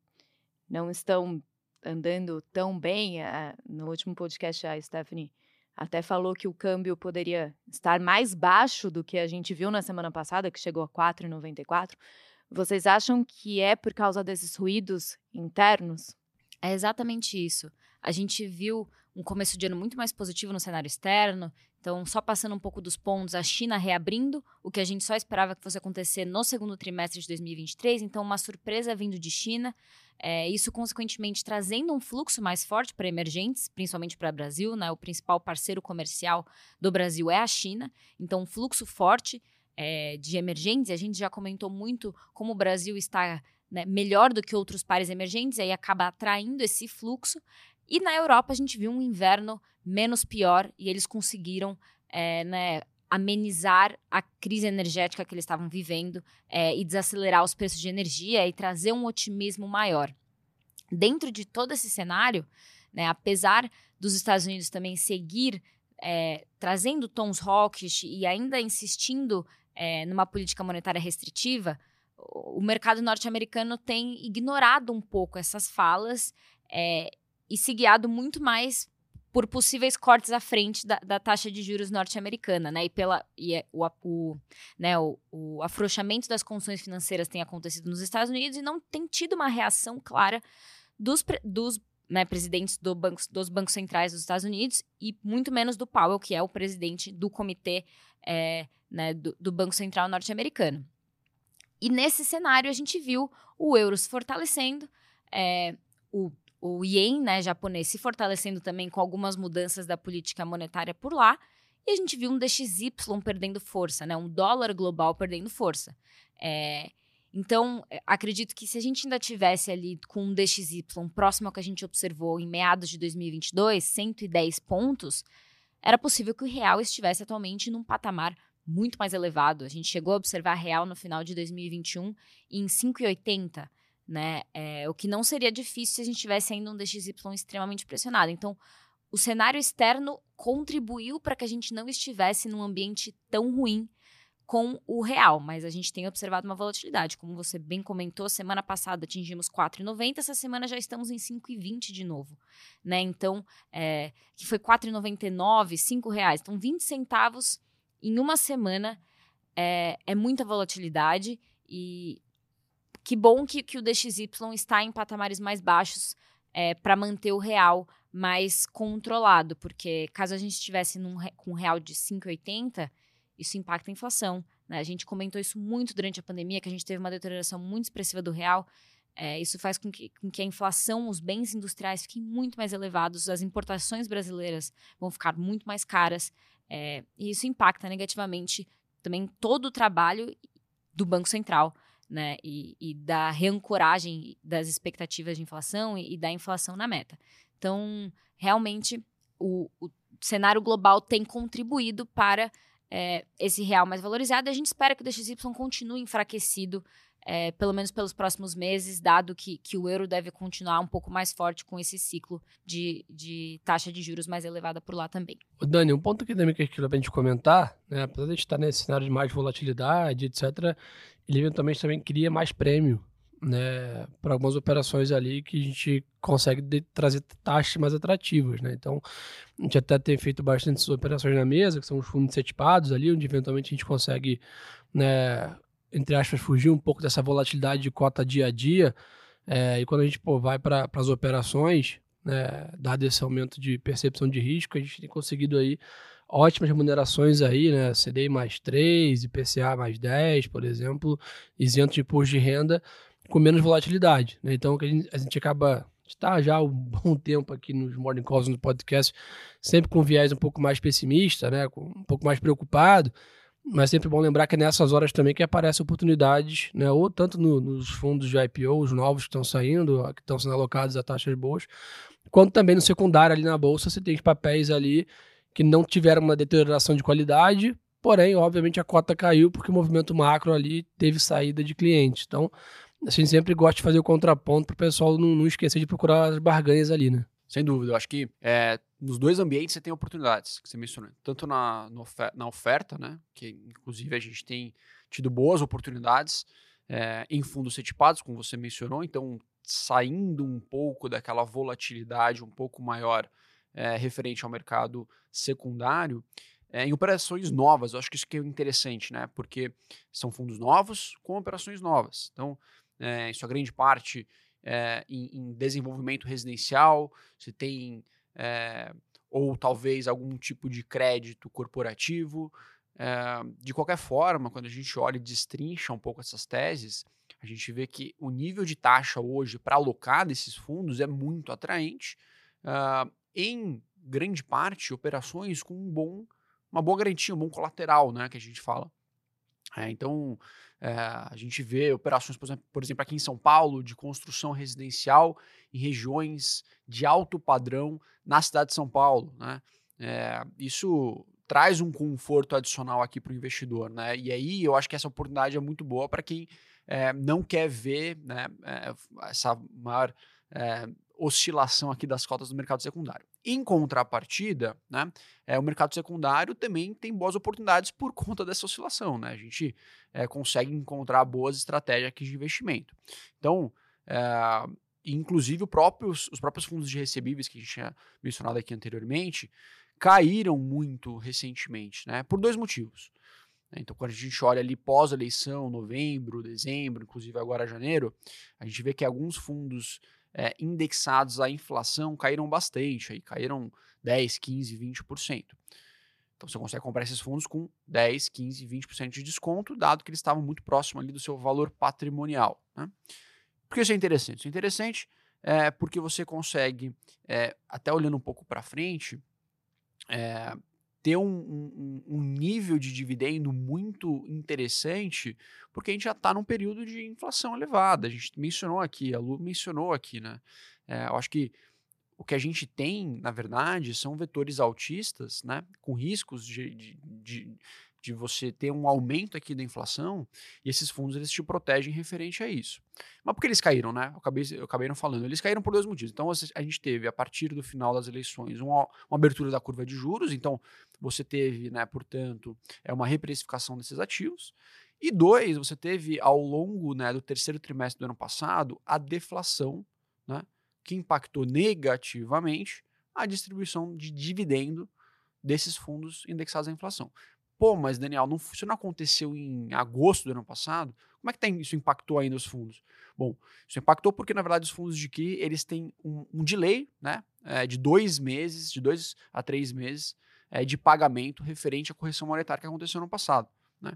Speaker 1: não estão andando tão bem? No último podcast, a Stephanie até falou que o câmbio poderia estar mais baixo do que a gente viu na semana passada, que chegou a 4,94. Vocês acham que é por causa desses ruídos internos?
Speaker 3: É exatamente isso. A gente viu um começo de ano muito mais positivo no cenário externo. Então, só passando um pouco dos pontos, a China reabrindo, o que a gente só esperava que fosse acontecer no segundo trimestre de 2023. Então, uma surpresa vindo de China. É, isso, consequentemente, trazendo um fluxo mais forte para emergentes, principalmente para o Brasil. Né? O principal parceiro comercial do Brasil é a China. Então, um fluxo forte é, de emergentes. A gente já comentou muito como o Brasil está né, melhor do que outros pares emergentes, aí acaba atraindo esse fluxo. E na Europa a gente viu um inverno menos pior e eles conseguiram é, né, amenizar a crise energética que eles estavam vivendo é, e desacelerar os preços de energia e trazer um otimismo maior. Dentro de todo esse cenário, né, apesar dos Estados Unidos também seguir é, trazendo tons hawkish e ainda insistindo é, numa política monetária restritiva, o mercado norte-americano tem ignorado um pouco essas falas é, e se guiado muito mais por possíveis cortes à frente da, da taxa de juros norte-americana, né? E pela e é, o, o, né, o, o afrouxamento das condições financeiras tem acontecido nos Estados Unidos e não tem tido uma reação clara dos, dos né, presidentes do banco, dos bancos centrais dos Estados Unidos e muito menos do Powell, que é o presidente do comitê é, né, do, do Banco Central norte-americano. E nesse cenário a gente viu o euro se fortalecendo, é, o, o ien né, japonês se fortalecendo também com algumas mudanças da política monetária por lá, e a gente viu um DXY perdendo força, né, um dólar global perdendo força. É, então, é, acredito que se a gente ainda tivesse ali com um DXY próximo ao que a gente observou em meados de 2022, 110 pontos, era possível que o real estivesse atualmente num patamar muito mais elevado. A gente chegou a observar real no final de 2021 em 5,80, né? É, o que não seria difícil se a gente tivesse ainda um DXY extremamente pressionado. Então, o cenário externo contribuiu para que a gente não estivesse num ambiente tão ruim com o real, mas a gente tem observado uma volatilidade. Como você bem comentou, semana passada atingimos 4,90, essa semana já estamos em 5,20 de novo, né? Então, é, que foi 4,99, 5 reais. Então, 20 centavos em uma semana é, é muita volatilidade e que bom que, que o DXY está em patamares mais baixos é, para manter o real mais controlado, porque caso a gente estivesse num, com um real de 5,80, isso impacta a inflação. Né? A gente comentou isso muito durante a pandemia, que a gente teve uma deterioração muito expressiva do real. É, isso faz com que, com que, a inflação, os bens industriais fiquem muito mais elevados, as importações brasileiras vão ficar muito mais caras. É, e isso impacta negativamente também todo o trabalho do Banco Central, né? E, e da reancoragem das expectativas de inflação e, e, da inflação na meta. Então, realmente, o, o cenário global tem contribuído para é, esse real mais valorizado. E a gente espera que o DXY continue enfraquecido é, pelo menos pelos próximos meses, dado que, que o euro deve continuar um pouco mais forte com esse ciclo de, de taxa de juros mais elevada por lá também.
Speaker 2: O Dani, um ponto que também que a gente comentar, né, apesar de a gente estar nesse cenário de mais volatilidade, etc., ele eventualmente também cria mais prêmio né, para algumas operações ali que a gente consegue de, trazer taxas mais atrativas, né? Então, a gente até tem feito bastante operações na mesa, que são os fundos setipados ali, onde eventualmente a gente consegue, né, entre aspas, fugir um pouco dessa volatilidade de cota dia a dia. É, e quando a gente pô, vai para as operações, né, dado esse aumento de percepção de risco, a gente tem conseguido aí ótimas remunerações aí, né? CDI mais 3, IPCA mais 10, por exemplo, isento de imposto de renda com menos volatilidade. Né? Então, a gente, a gente acaba está já há um bom tempo aqui nos Morning Calls, no podcast, sempre com viés um pouco mais pessimista, né? um pouco mais preocupado, mas sempre bom lembrar que é nessas horas também que aparecem oportunidades, né? ou tanto no, nos fundos de IPO, os novos que estão saindo, que estão sendo alocados a taxas boas, quanto também no secundário ali na bolsa, você tem papéis ali que não tiveram uma deterioração de qualidade, porém, obviamente, a cota caiu porque o movimento macro ali teve saída de clientes. Então, a gente sempre gosta de fazer o contraponto para o pessoal não, não, esquecer de procurar as barganhas ali, né?
Speaker 4: Sem dúvida. Eu acho que é, nos dois ambientes você tem oportunidades, que você mencionou. Tanto na, na oferta, né? Que inclusive a gente tem tido boas oportunidades é, em fundos setipados, como você mencionou. Então, saindo um pouco daquela volatilidade um pouco maior é, referente ao mercado secundário, é, em operações novas. Eu acho que isso que é interessante, né? Porque são fundos novos com operações novas. Então, é, em sua grande parte é, em, em, desenvolvimento residencial, você tem é, ou talvez algum tipo de crédito corporativo. É, de qualquer forma, quando a gente olha e destrincha um pouco essas teses, a gente vê que o nível de taxa hoje para alocar desses fundos é muito atraente, uh, em grande parte, operações com um bom, uma boa garantia, um bom colateral, né, que a gente fala. É, então, é, a gente vê operações, por exemplo, por exemplo, aqui em São Paulo, de construção residencial em regiões de alto padrão na cidade de São Paulo. Né? É, isso traz um conforto adicional aqui para o investidor. Né? E aí eu acho que essa oportunidade é muito boa para quem é, não quer ver né, essa maior oscilação aqui das cotas do mercado secundário. Em contrapartida, né, é, o mercado secundário também tem boas oportunidades por conta dessa oscilação. Né? A gente é, consegue encontrar boas estratégias aqui de investimento. Então, é, inclusive os próprios fundos de recebíveis que a gente tinha mencionado aqui anteriormente caíram muito recentemente, né, por dois motivos. Então, quando a gente olha ali pós-eleição, novembro, dezembro, inclusive agora janeiro, a gente vê que alguns fundos é, indexados à inflação caíram bastante, aí caíram 10, 15, 20%. Então você consegue comprar esses fundos com 10, 15, 20% de desconto, dado que eles estavam muito próximo ali do seu valor patrimonial. Né? Por que isso é interessante? Isso é interessante é, porque você consegue, é, até olhando um pouco para frente, é, ter um, um, um, nível de dividendo muito interessante, porque a gente já está num período de inflação elevada. A gente mencionou aqui, a Lu mencionou aqui, né? É, eu acho que o que a gente tem, na verdade, são vetores altistas, né? Com riscos de, de, de de você ter um aumento aqui da inflação e esses fundos eles te protegem referente a isso. Mas por que eles caíram, né? Eu acabei, eu acabei não falando. Eles caíram por dois motivos. Então a gente teve, a partir do final das eleições, uma, uma abertura da curva de juros. Então você teve, né, portanto, é uma reprecificação desses ativos. E dois, você teve ao longo né, do terceiro trimestre do ano passado a deflação, né, que impactou negativamente a distribuição de dividendo desses fundos indexados à inflação. Pô, mas Daniel, não, isso não aconteceu em agosto do ano passado? Como é que tem, isso impactou ainda os fundos? Bom, isso impactou porque, na verdade, os fundos de CRI, eles têm um, um delay, né, é, de dois meses, de dois a três meses é, de pagamento referente à correção monetária que aconteceu no ano passado, né?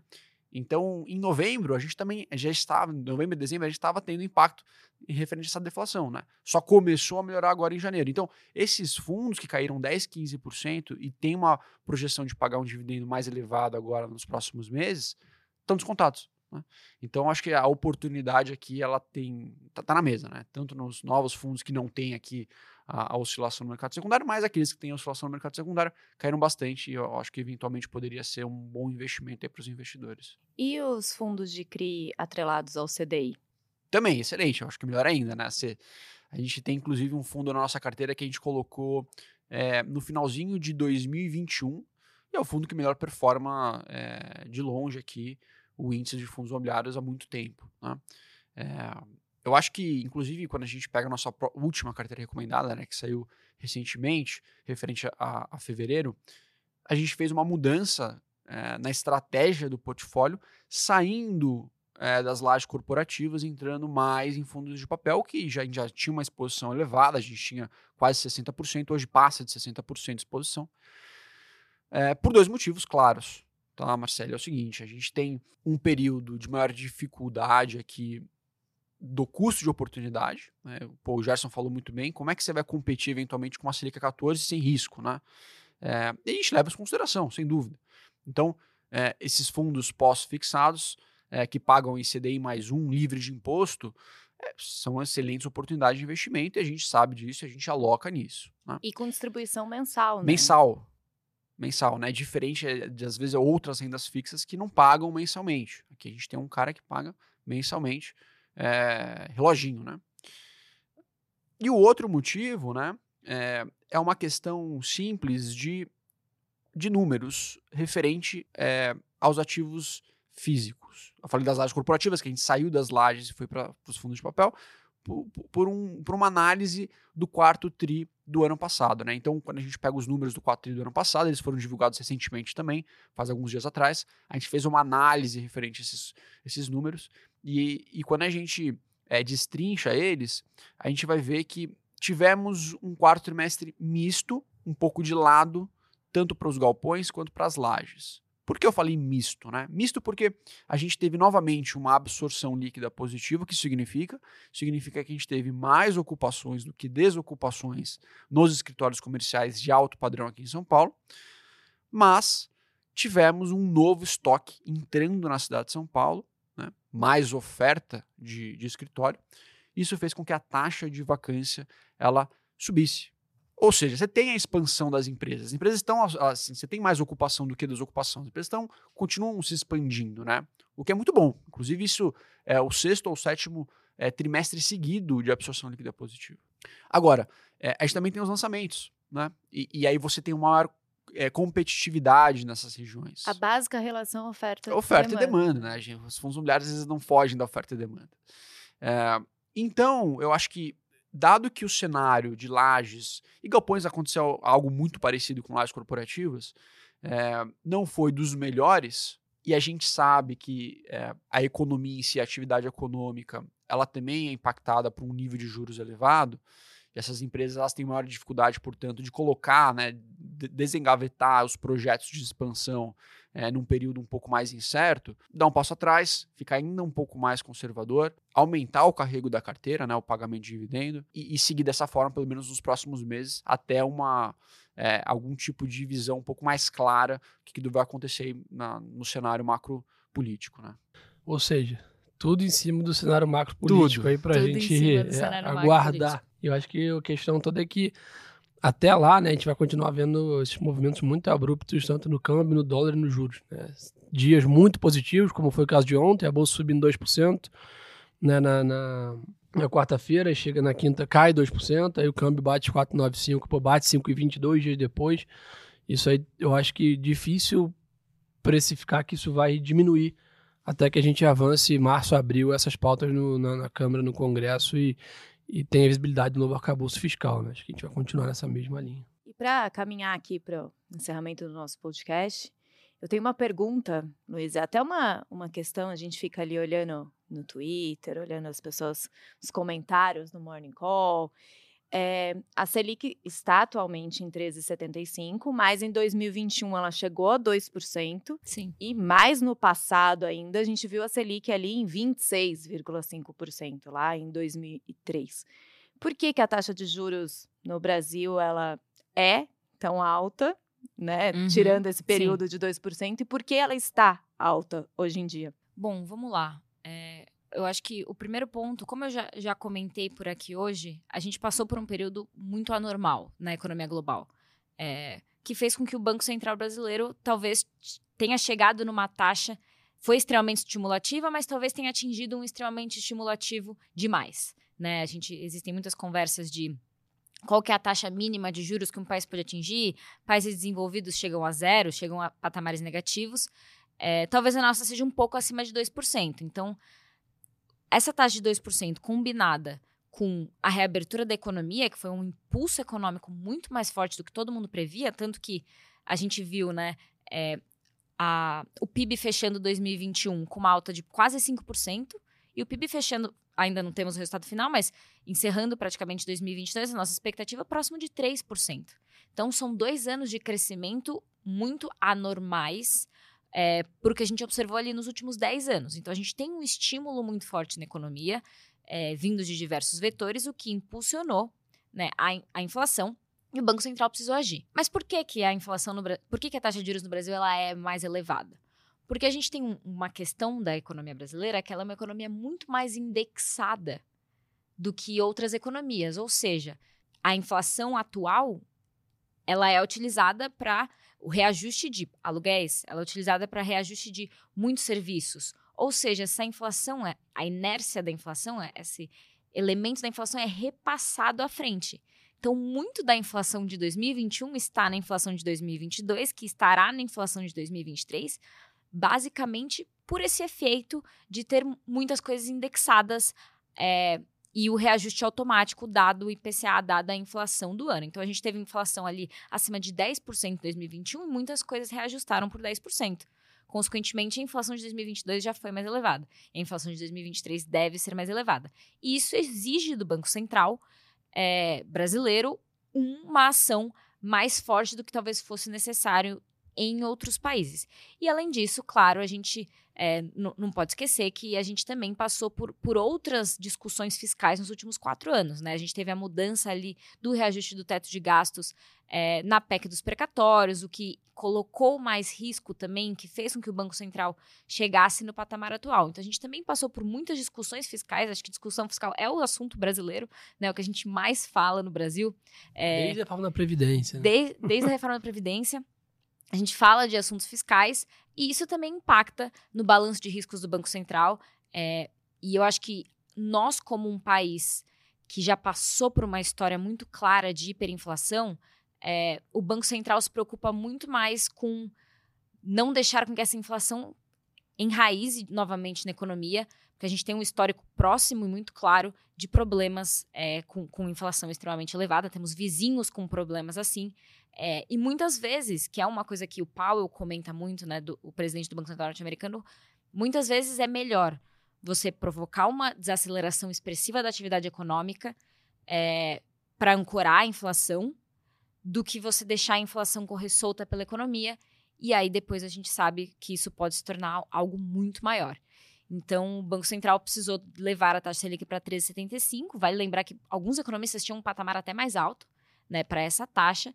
Speaker 4: Então, em novembro, a gente também já estava, em novembro e dezembro, a gente estava tendo impacto em referente a essa deflação, né? Só começou a melhorar agora em janeiro. Então, esses fundos que caíram 10, 15% e tem uma projeção de pagar um dividendo mais elevado agora nos próximos meses, estão descontados. Né? Então, acho que a oportunidade aqui, ela tem, tá, tá na mesa, né? Tanto nos novos fundos que não tem aqui a, a, oscilação no mercado secundário, mas aqueles que têm oscilação no mercado secundário caíram bastante e eu acho que eventualmente poderia ser um bom investimento para os investidores.
Speaker 1: E os fundos de CRI atrelados ao CDI?
Speaker 4: Também, excelente, eu acho que melhor ainda, né? A gente tem inclusive um fundo na nossa carteira que a gente colocou é, no finalzinho de 2021 e é o fundo que melhor performa é, de longe aqui o índice de fundos imobiliários há muito tempo. Né? É, eu acho que, inclusive, quando a gente pega a nossa última carteira recomendada, né, que saiu recentemente, referente a, a fevereiro, a gente fez uma mudança é, na estratégia do portfólio, saindo é, das lajes corporativas entrando mais em fundos de papel, que já, já tinha uma exposição elevada, a gente tinha quase 60%, hoje passa de 60% de exposição. É, por dois motivos claros, tá, Marcelo? É o seguinte: a gente tem um período de maior dificuldade aqui do custo de oportunidade. Né? Pô, o Gerson falou muito bem. Como é que você vai competir eventualmente com uma Selic 14 sem risco, né? É, e a gente leva isso em consideração, sem dúvida. Então, é, esses fundos pós-fixados é, que pagam ICDI mais um livre de imposto é, são excelentes oportunidades de investimento e a gente sabe disso e a gente aloca nisso. Né?
Speaker 1: E com distribuição mensal, né?
Speaker 4: Mensal. Mensal, né? Diferente é, de, às vezes, outras rendas fixas que não pagam mensalmente. Aqui a gente tem um cara que paga mensalmente é, reloginho, né? E o outro motivo, né, é, é uma questão simples de, de números referente é, aos ativos físicos. Eu falei das lajes corporativas, que a gente saiu das lajes e foi para os fundos de papel, por, por, um, por uma análise do quarto TRI do ano passado. Né? Então, quando a gente pega os números do quarto TRI do ano passado, eles foram divulgados recentemente também, faz alguns dias atrás, a gente fez uma análise referente a esses, esses números, e, e quando a gente é, destrincha eles, a gente vai ver que tivemos um quarto trimestre misto, um pouco de lado, tanto para os galpões quanto para as lajes. Por que eu falei misto? Né? Misto porque a gente teve novamente uma absorção líquida positiva, o que significa? Significa que a gente teve mais ocupações do que desocupações nos escritórios comerciais de alto padrão aqui em São Paulo, mas tivemos um novo estoque entrando na cidade de São Paulo? Mais oferta de, de escritório. Isso fez com que a taxa de vacância ela subisse. Ou seja, você tem a expansão das empresas. As empresas estão assim, você tem mais ocupação do que desocupação. As empresas estão continuam se expandindo, né? O que é muito bom. Inclusive isso é o sexto ou sétimo é, trimestre seguido de absorção líquida positiva. Agora, é, a gente também tem os lançamentos, né? E, e aí você tem uma maior é, competitividade nessas regiões.
Speaker 1: A básica relação oferta.
Speaker 4: Oferta e demanda, né? Gente? Os fundos imobiliários às vezes não fogem da oferta e demanda. É, então, eu acho que dado que o cenário de lajes e galpões aconteceu algo muito parecido com lajes corporativas, é, não foi dos melhores, e a gente sabe que é, a economia em si, a atividade econômica, ela também é impactada por um nível de juros elevado, e essas empresas elas têm maior dificuldade, portanto, de colocar, né, de desengavetar os projetos de expansão é, num período um pouco mais incerto, dar um passo atrás, ficar ainda um pouco mais conservador, aumentar o carrego da carteira, né, o pagamento de dividendo, e, e seguir dessa forma pelo menos nos próximos meses, até uma é, algum tipo de visão um pouco mais clara do que vai acontecer na, no cenário macro político. Né?
Speaker 2: Ou seja, tudo em cima do cenário macro político aí para a gente é, aguardar. Eu acho que a questão toda é que até lá, né, a gente vai continuar vendo esses movimentos muito abruptos, tanto no câmbio, no dólar e nos juros. Né? Dias muito positivos, como foi o caso de ontem, a bolsa subindo 2%, né, na, na, na quarta-feira, chega na quinta, cai 2%, aí o câmbio bate 4,95, pô, bate 5,22 dias depois. Isso aí eu acho que difícil precificar que isso vai diminuir até que a gente avance março, abril, essas pautas no, na, na Câmara, no Congresso e, e tenha visibilidade do novo arcabouço fiscal. Né? Acho que a gente vai continuar nessa mesma linha.
Speaker 1: E para caminhar aqui para o encerramento do nosso podcast, eu tenho uma pergunta, Luiz, é até uma, uma questão, a gente fica ali olhando no Twitter, olhando as pessoas, os comentários no Morning Call, é, a Selic está atualmente em 13,75, mas em 2021 ela chegou a 2%.
Speaker 3: Sim.
Speaker 1: E mais no passado ainda, a gente viu a Selic ali em 26,5% lá em 2003. Por que, que a taxa de juros no Brasil ela é tão alta, né? Uhum, tirando esse período sim. de 2%, e por que ela está alta hoje em dia?
Speaker 3: Bom, vamos lá. Eu acho que o primeiro ponto, como eu já, já comentei por aqui hoje, a gente passou por um período muito anormal na economia global, é, que fez com que o Banco Central brasileiro talvez tenha chegado numa taxa, foi extremamente estimulativa, mas talvez tenha atingido um extremamente estimulativo demais. Né? A gente, existem muitas conversas de qual que é a taxa mínima de juros que um país pode atingir, países desenvolvidos chegam a zero, chegam a patamares negativos, é, talvez a nossa seja um pouco acima de 2%. Então, essa taxa de 2% combinada com a reabertura da economia, que foi um impulso econômico muito mais forte do que todo mundo previa, tanto que a gente viu, né, é, a, o PIB fechando 2021 com uma alta de quase 5%, e o PIB fechando, ainda não temos o resultado final, mas encerrando praticamente 2022, a nossa expectativa é próximo de 3%. Então, são dois anos de crescimento muito anormais é, porque a gente observou ali nos últimos 10 anos. Então, a gente tem um estímulo muito forte na economia, é, vindo de diversos vetores, o que impulsionou né, a, a inflação e o Banco Central precisou agir. Mas por que, que a inflação no Por que, que a taxa de juros no Brasil ela é mais elevada? Porque a gente tem um, uma questão da economia brasileira que ela é uma economia muito mais indexada do que outras economias. Ou seja, a inflação atual ela é utilizada para o reajuste de aluguéis, ela é utilizada para reajuste de muitos serviços. Ou seja, essa inflação, é, a inércia da inflação, é, esse elemento da inflação é repassado à frente. Então, muito da inflação de 2021 está na inflação de 2022, que estará na inflação de 2023, basicamente por esse efeito de ter muitas coisas indexadas é, e o reajuste automático dado o IPCA, dada a inflação do ano. Então, a gente teve inflação ali acima de 10% em 2021 e muitas coisas reajustaram por 10%. Consequentemente, a inflação de 2022 já foi mais elevada. A inflação de 2023 deve ser mais elevada. E isso exige do Banco Central é, brasileiro uma ação mais forte do que talvez fosse necessário em outros países. E além disso, claro, a gente é, não pode esquecer que a gente também passou por, por outras discussões fiscais nos últimos quatro anos. Né? A gente teve a mudança ali do reajuste do teto de gastos é, na PEC dos precatórios, o que colocou mais risco também, que fez com que o Banco Central chegasse no patamar atual. Então a gente também passou por muitas discussões fiscais, acho que discussão fiscal é o assunto brasileiro, né, o que a gente mais fala no Brasil.
Speaker 2: É, desde a reforma da Previdência.
Speaker 3: Né? Desde, desde a reforma da Previdência. A gente fala de assuntos fiscais e isso também impacta no balanço de riscos do Banco Central. É, e eu acho que nós, como um país que já passou por uma história muito clara de hiperinflação, é, o Banco Central se preocupa muito mais com não deixar com que essa inflação enraize novamente na economia, porque a gente tem um histórico próximo e muito claro de problemas é, com, com inflação extremamente elevada. Temos vizinhos com problemas assim. É, e muitas vezes, que é uma coisa que o Powell comenta muito, né, do, o presidente do Banco Central norte-americano, muitas vezes é melhor você provocar uma desaceleração expressiva da atividade econômica é, para ancorar a inflação do que você deixar a inflação correr solta pela economia e aí depois a gente sabe que isso pode se tornar algo muito maior. Então, o Banco Central precisou levar a taxa Selic para 13,75. Vale lembrar que alguns economistas tinham um patamar até mais alto né, para essa taxa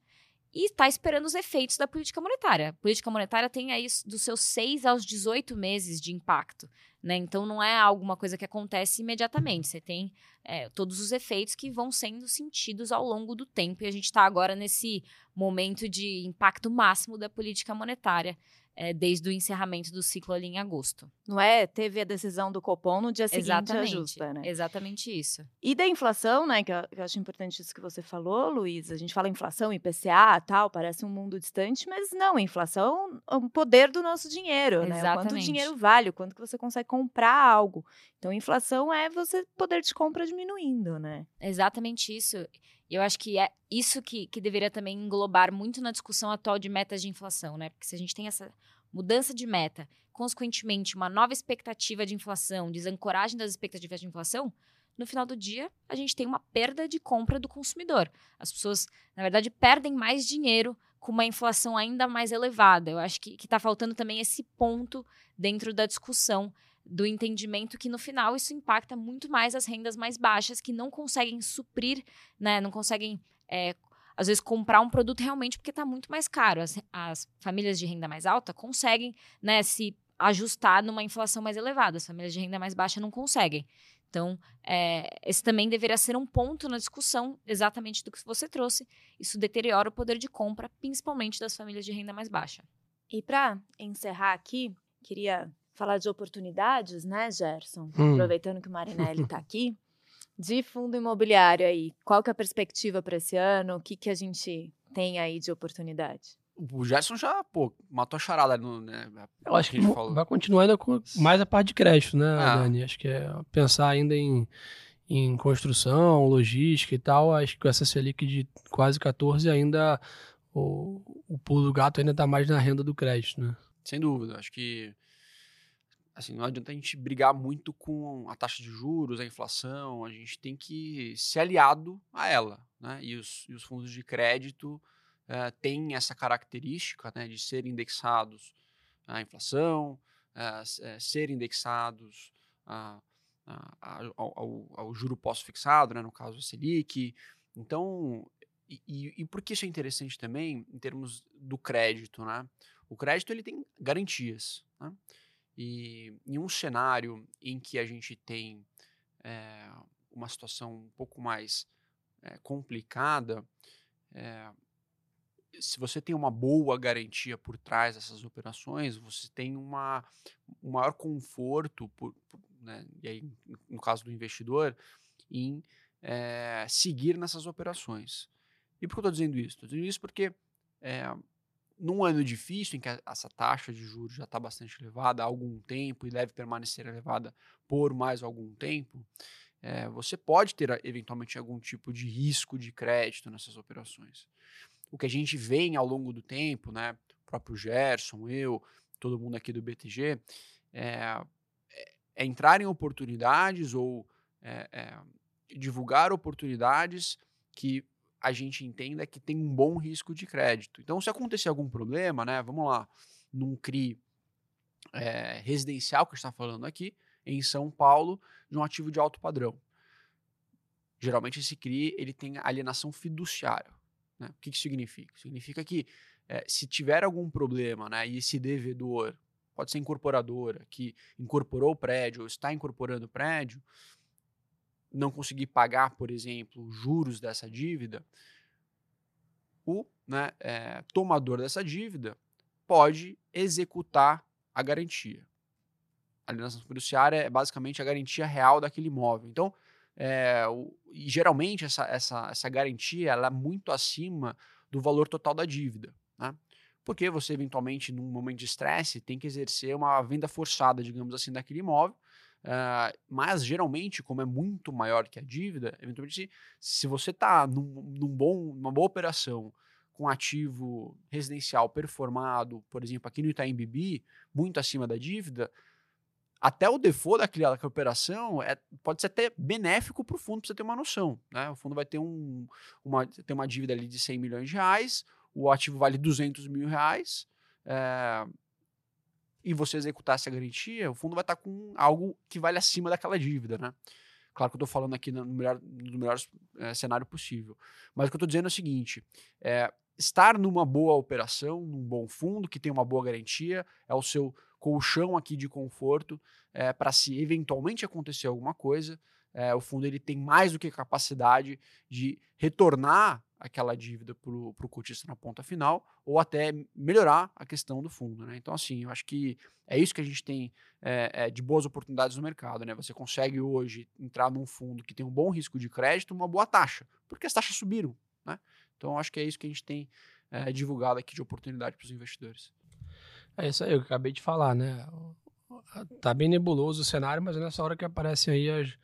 Speaker 3: e está esperando os efeitos da política monetária. A política monetária tem aí dos seus 6 aos 18 meses de impacto. Né? Então, não é alguma coisa que acontece imediatamente. Você tem é, todos os efeitos que vão sendo sentidos ao longo do tempo. E a gente está agora nesse momento de impacto máximo da política monetária é, desde o encerramento do ciclo ali em agosto.
Speaker 1: Não é? Teve a decisão do Copom no dia seguinte
Speaker 3: exatamente,
Speaker 1: ajusta, né?
Speaker 3: Exatamente isso.
Speaker 1: E da inflação, né? Que eu, que eu, acho importante isso que você falou, Luiz. A gente fala inflação, IPCA, tal, parece um mundo distante, mas não, inflação é o poder do nosso dinheiro, exatamente. né? O quanto o dinheiro vale, o quanto que você consegue comprar algo. Então, inflação é você poder de compra diminuindo, né?
Speaker 3: Exatamente isso. Eu acho que é isso que, que deveria também englobar muito na discussão atual de metas de inflação, né? Porque se a gente tem essa mudança de meta, consequentemente, uma nova expectativa de inflação, desancoragem das expectativas de inflação, no final do dia, a gente tem uma perda de compra do consumidor. As pessoas, na verdade, perdem mais dinheiro com uma inflação ainda mais elevada. Eu acho que está faltando também esse ponto dentro da discussão do entendimento que no final isso impacta muito mais as rendas mais baixas que não conseguem suprir, né, não conseguem é, às vezes comprar um produto realmente porque está muito mais caro. As, as, famílias de renda mais alta conseguem né, se ajustar numa inflação mais elevada. As famílias de renda mais baixa não conseguem. Então, é, esse também deveria ser um ponto na discussão exatamente do que você trouxe. Isso deteriora o poder de compra, principalmente das famílias de renda mais baixa.
Speaker 1: E para encerrar aqui, queria falar de oportunidades, né, Gerson? Hum. Aproveitando que o Marinelli está aqui. De fundo imobiliário aí, qual que é a perspectiva para esse ano? O que, que a gente tem aí de oportunidade?
Speaker 4: O Gerson já, pô, matou a charada no, né?
Speaker 2: Eu acho que, que vai continuar ainda com mais a parte de crédito, né, ah. Dani? Acho que é pensar ainda em, em construção, logística e tal. Acho que com essa Selic de quase 14 ainda o, o pulo do gato ainda está mais na renda do crédito, né?
Speaker 4: sem dúvida. Acho que assim, não adianta a gente brigar muito com a taxa de juros, a inflação, a gente tem que ser aliado a ela. Né? E, os, e os fundos de crédito uh, têm essa característica né, de ser indexados à inflação, uh, ser indexados a, a, ao, ao, ao, juro pós-fixado, né, no caso a Selic. Então, e, e, e por que isso é interessante também em termos do crédito? Né? O crédito ele tem garantias. Né? E em um cenário em que a gente tem é, uma situação um pouco mais é, complicada, é, se você tem uma boa garantia por trás dessas operações, você tem uma, um maior conforto, por, por, né, e aí, no caso do investidor, em seguir nessas operações. E por que eu estou dizendo isso? Estou dizendo isso porque num ano difícil, em que essa taxa de juros já está bastante elevada há algum tempo e deve permanecer elevada por mais algum tempo, é, você pode ter eventualmente algum tipo de risco de crédito nessas operações. O que a gente vê ao longo do tempo, né, o próprio Gerson, eu, todo mundo aqui do BTG, é, é, é entrar em oportunidades ou é, é, divulgar oportunidades que a gente entenda que tem um bom risco de crédito. Então, se acontecer algum problema, né, vamos lá, num CRI é, residencial que está falando aqui, em São Paulo, de um ativo de alto padrão. Geralmente esse CRI ele tem alienação fiduciária. Né? O que, que significa? Significa que é, se tiver algum problema né, e esse devedor, pode ser incorporadora, que incorporou o prédio ou está incorporando o prédio, não conseguir pagar, por exemplo, os juros dessa dívida, o né, é, tomador dessa dívida pode executar a garantia. A alienação fiduciária é basicamente a garantia real daquele imóvel. Então, é, o, e geralmente essa, essa, essa garantia ela é muito acima do valor total da dívida. Né? Porque você, eventualmente, num momento de estresse, tem que exercer uma venda forçada, digamos assim, daquele imóvel Uh, mas geralmente, como é muito maior que a dívida, eventualmente, se, você está num, num bom, numa boa operação com ativo residencial performado, por exemplo, aqui no Itaim Bibi, muito acima da dívida, até o default daquela, daquela operação é, pode ser até benéfico para o fundo, para você ter uma noção. Né? O fundo vai ter, um, uma, ter uma dívida ali de 100 milhões de reais, o ativo vale 200 mil reais, é, e você executar essa garantia, o fundo vai estar com algo que vale acima daquela dívida, né? Claro que eu estou falando aqui no melhor, no melhor é, cenário possível. Mas o que eu estou dizendo é o seguinte: é, estar numa boa operação, num bom fundo que tem uma boa garantia, é o seu colchão aqui de conforto é, para se eventualmente acontecer alguma coisa, é, o fundo ele tem mais do que capacidade de retornar aquela dívida para o cotista na ponta final ou até melhorar a questão do fundo. Né? Então, assim, eu acho que é isso que a gente tem é, é, de boas oportunidades no mercado. Né? Você consegue hoje entrar num fundo que tem um bom risco de crédito, uma boa taxa, porque as taxas subiram. Né? Então, acho que é isso que a gente tem é, divulgado aqui de oportunidade para os investidores.
Speaker 2: É isso aí, eu acabei de falar, né? Tá bem nebuloso o cenário, mas é nessa hora que aparecem aí as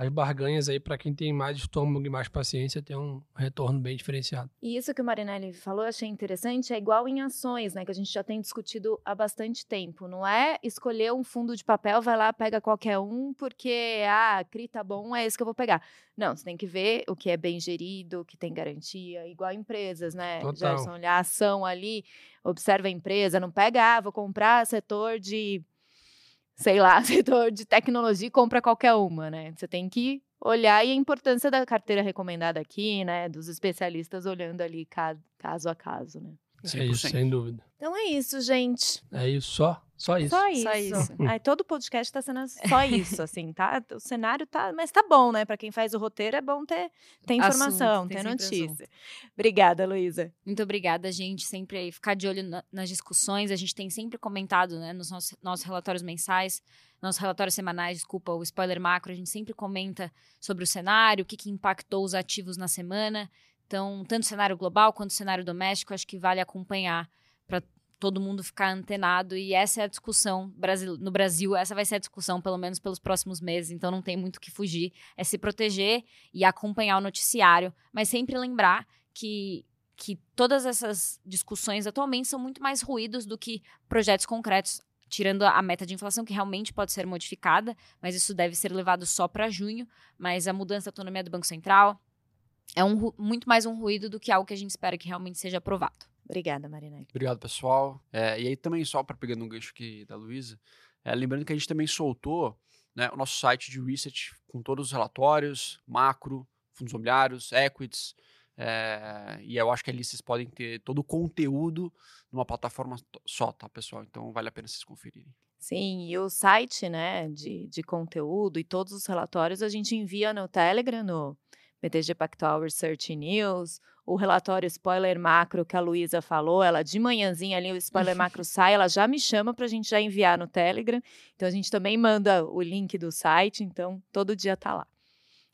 Speaker 2: as barganhas aí para quem tem mais estômago e mais paciência tem um retorno bem diferenciado.
Speaker 1: E isso que o Marinelli falou, achei interessante, é igual em ações, né, que a gente já tem discutido há bastante tempo. Não é escolher um fundo de papel, vai lá, pega qualquer um, porque, ah, CRI tá bom, é esse que eu vou pegar. Não, você tem que ver o que é bem gerido, o que tem garantia, igual empresas, né?
Speaker 2: Total.
Speaker 1: Gerson, olhar a ação ali, observa a empresa, não pega, ah, vou comprar setor de sei lá, setor de tecnologia e compra qualquer uma, né? Você tem que olhar e a importância da carteira recomendada aqui, né? Dos especialistas olhando ali caso a caso, né?
Speaker 2: É isso, sem dúvida.
Speaker 1: Então é isso, gente.
Speaker 2: É isso só? Só isso.
Speaker 1: Só isso. Só isso. Ai, todo podcast tá sendo só isso, assim, tá? O cenário tá. Mas tá bom, né? Pra quem faz o roteiro é bom ter, ter informação, assunto, ter notícia. Obrigada, Luísa.
Speaker 3: Muito obrigada, gente. Sempre aí ficar de olho na, nas discussões. A gente tem sempre comentado, né, nos nossos, nossos relatórios mensais, nossos relatórios semanais, desculpa, o spoiler macro, a gente sempre comenta sobre o cenário, o que, que impactou os ativos na semana. Então, tanto o cenário global quanto o cenário doméstico, acho que vale acompanhar para todo mundo ficar antenado. E essa é a discussão no Brasil, essa vai ser a discussão, pelo menos pelos próximos meses. Então, não tem muito o que fugir. É se proteger e acompanhar o noticiário, mas sempre lembrar que que todas essas discussões atualmente são muito mais ruídos do que projetos concretos, tirando a meta de inflação, que realmente pode ser modificada, mas isso deve ser levado só para junho. Mas a mudança da autonomia do Banco Central é um, muito mais um ruído do que algo que a gente espera que realmente seja aprovado.
Speaker 1: Obrigada, Marina.
Speaker 4: Obrigado, pessoal. É, e aí também, só para pegando um gancho aqui da Luísa, é, lembrando que a gente também soltou né, o nosso site de research com todos os relatórios, macro, fundos imobiliários, equities, é, e eu acho que ali vocês podem ter todo o conteúdo numa plataforma só, tá, pessoal? Então vale a pena vocês conferirem.
Speaker 1: Sim, e o site, né, de, de conteúdo e todos os relatórios a gente envia no Telegram, no BTG Pactual Research News, o relatório spoiler macro que a Luísa falou, ela de manhãzinha ali, o spoiler macro sai, ela já me chama para a gente já enviar no Telegram. Então a gente também manda o link do site, então todo dia tá lá.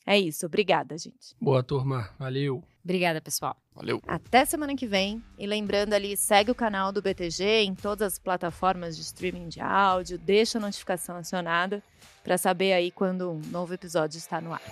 Speaker 1: É isso, obrigada, gente.
Speaker 2: Boa, turma. Valeu.
Speaker 3: Obrigada, pessoal.
Speaker 4: Valeu.
Speaker 1: Até semana que vem. E lembrando ali, segue o canal do BTG em todas as plataformas de streaming de áudio, deixa a notificação acionada para saber aí quando um novo episódio está no ar.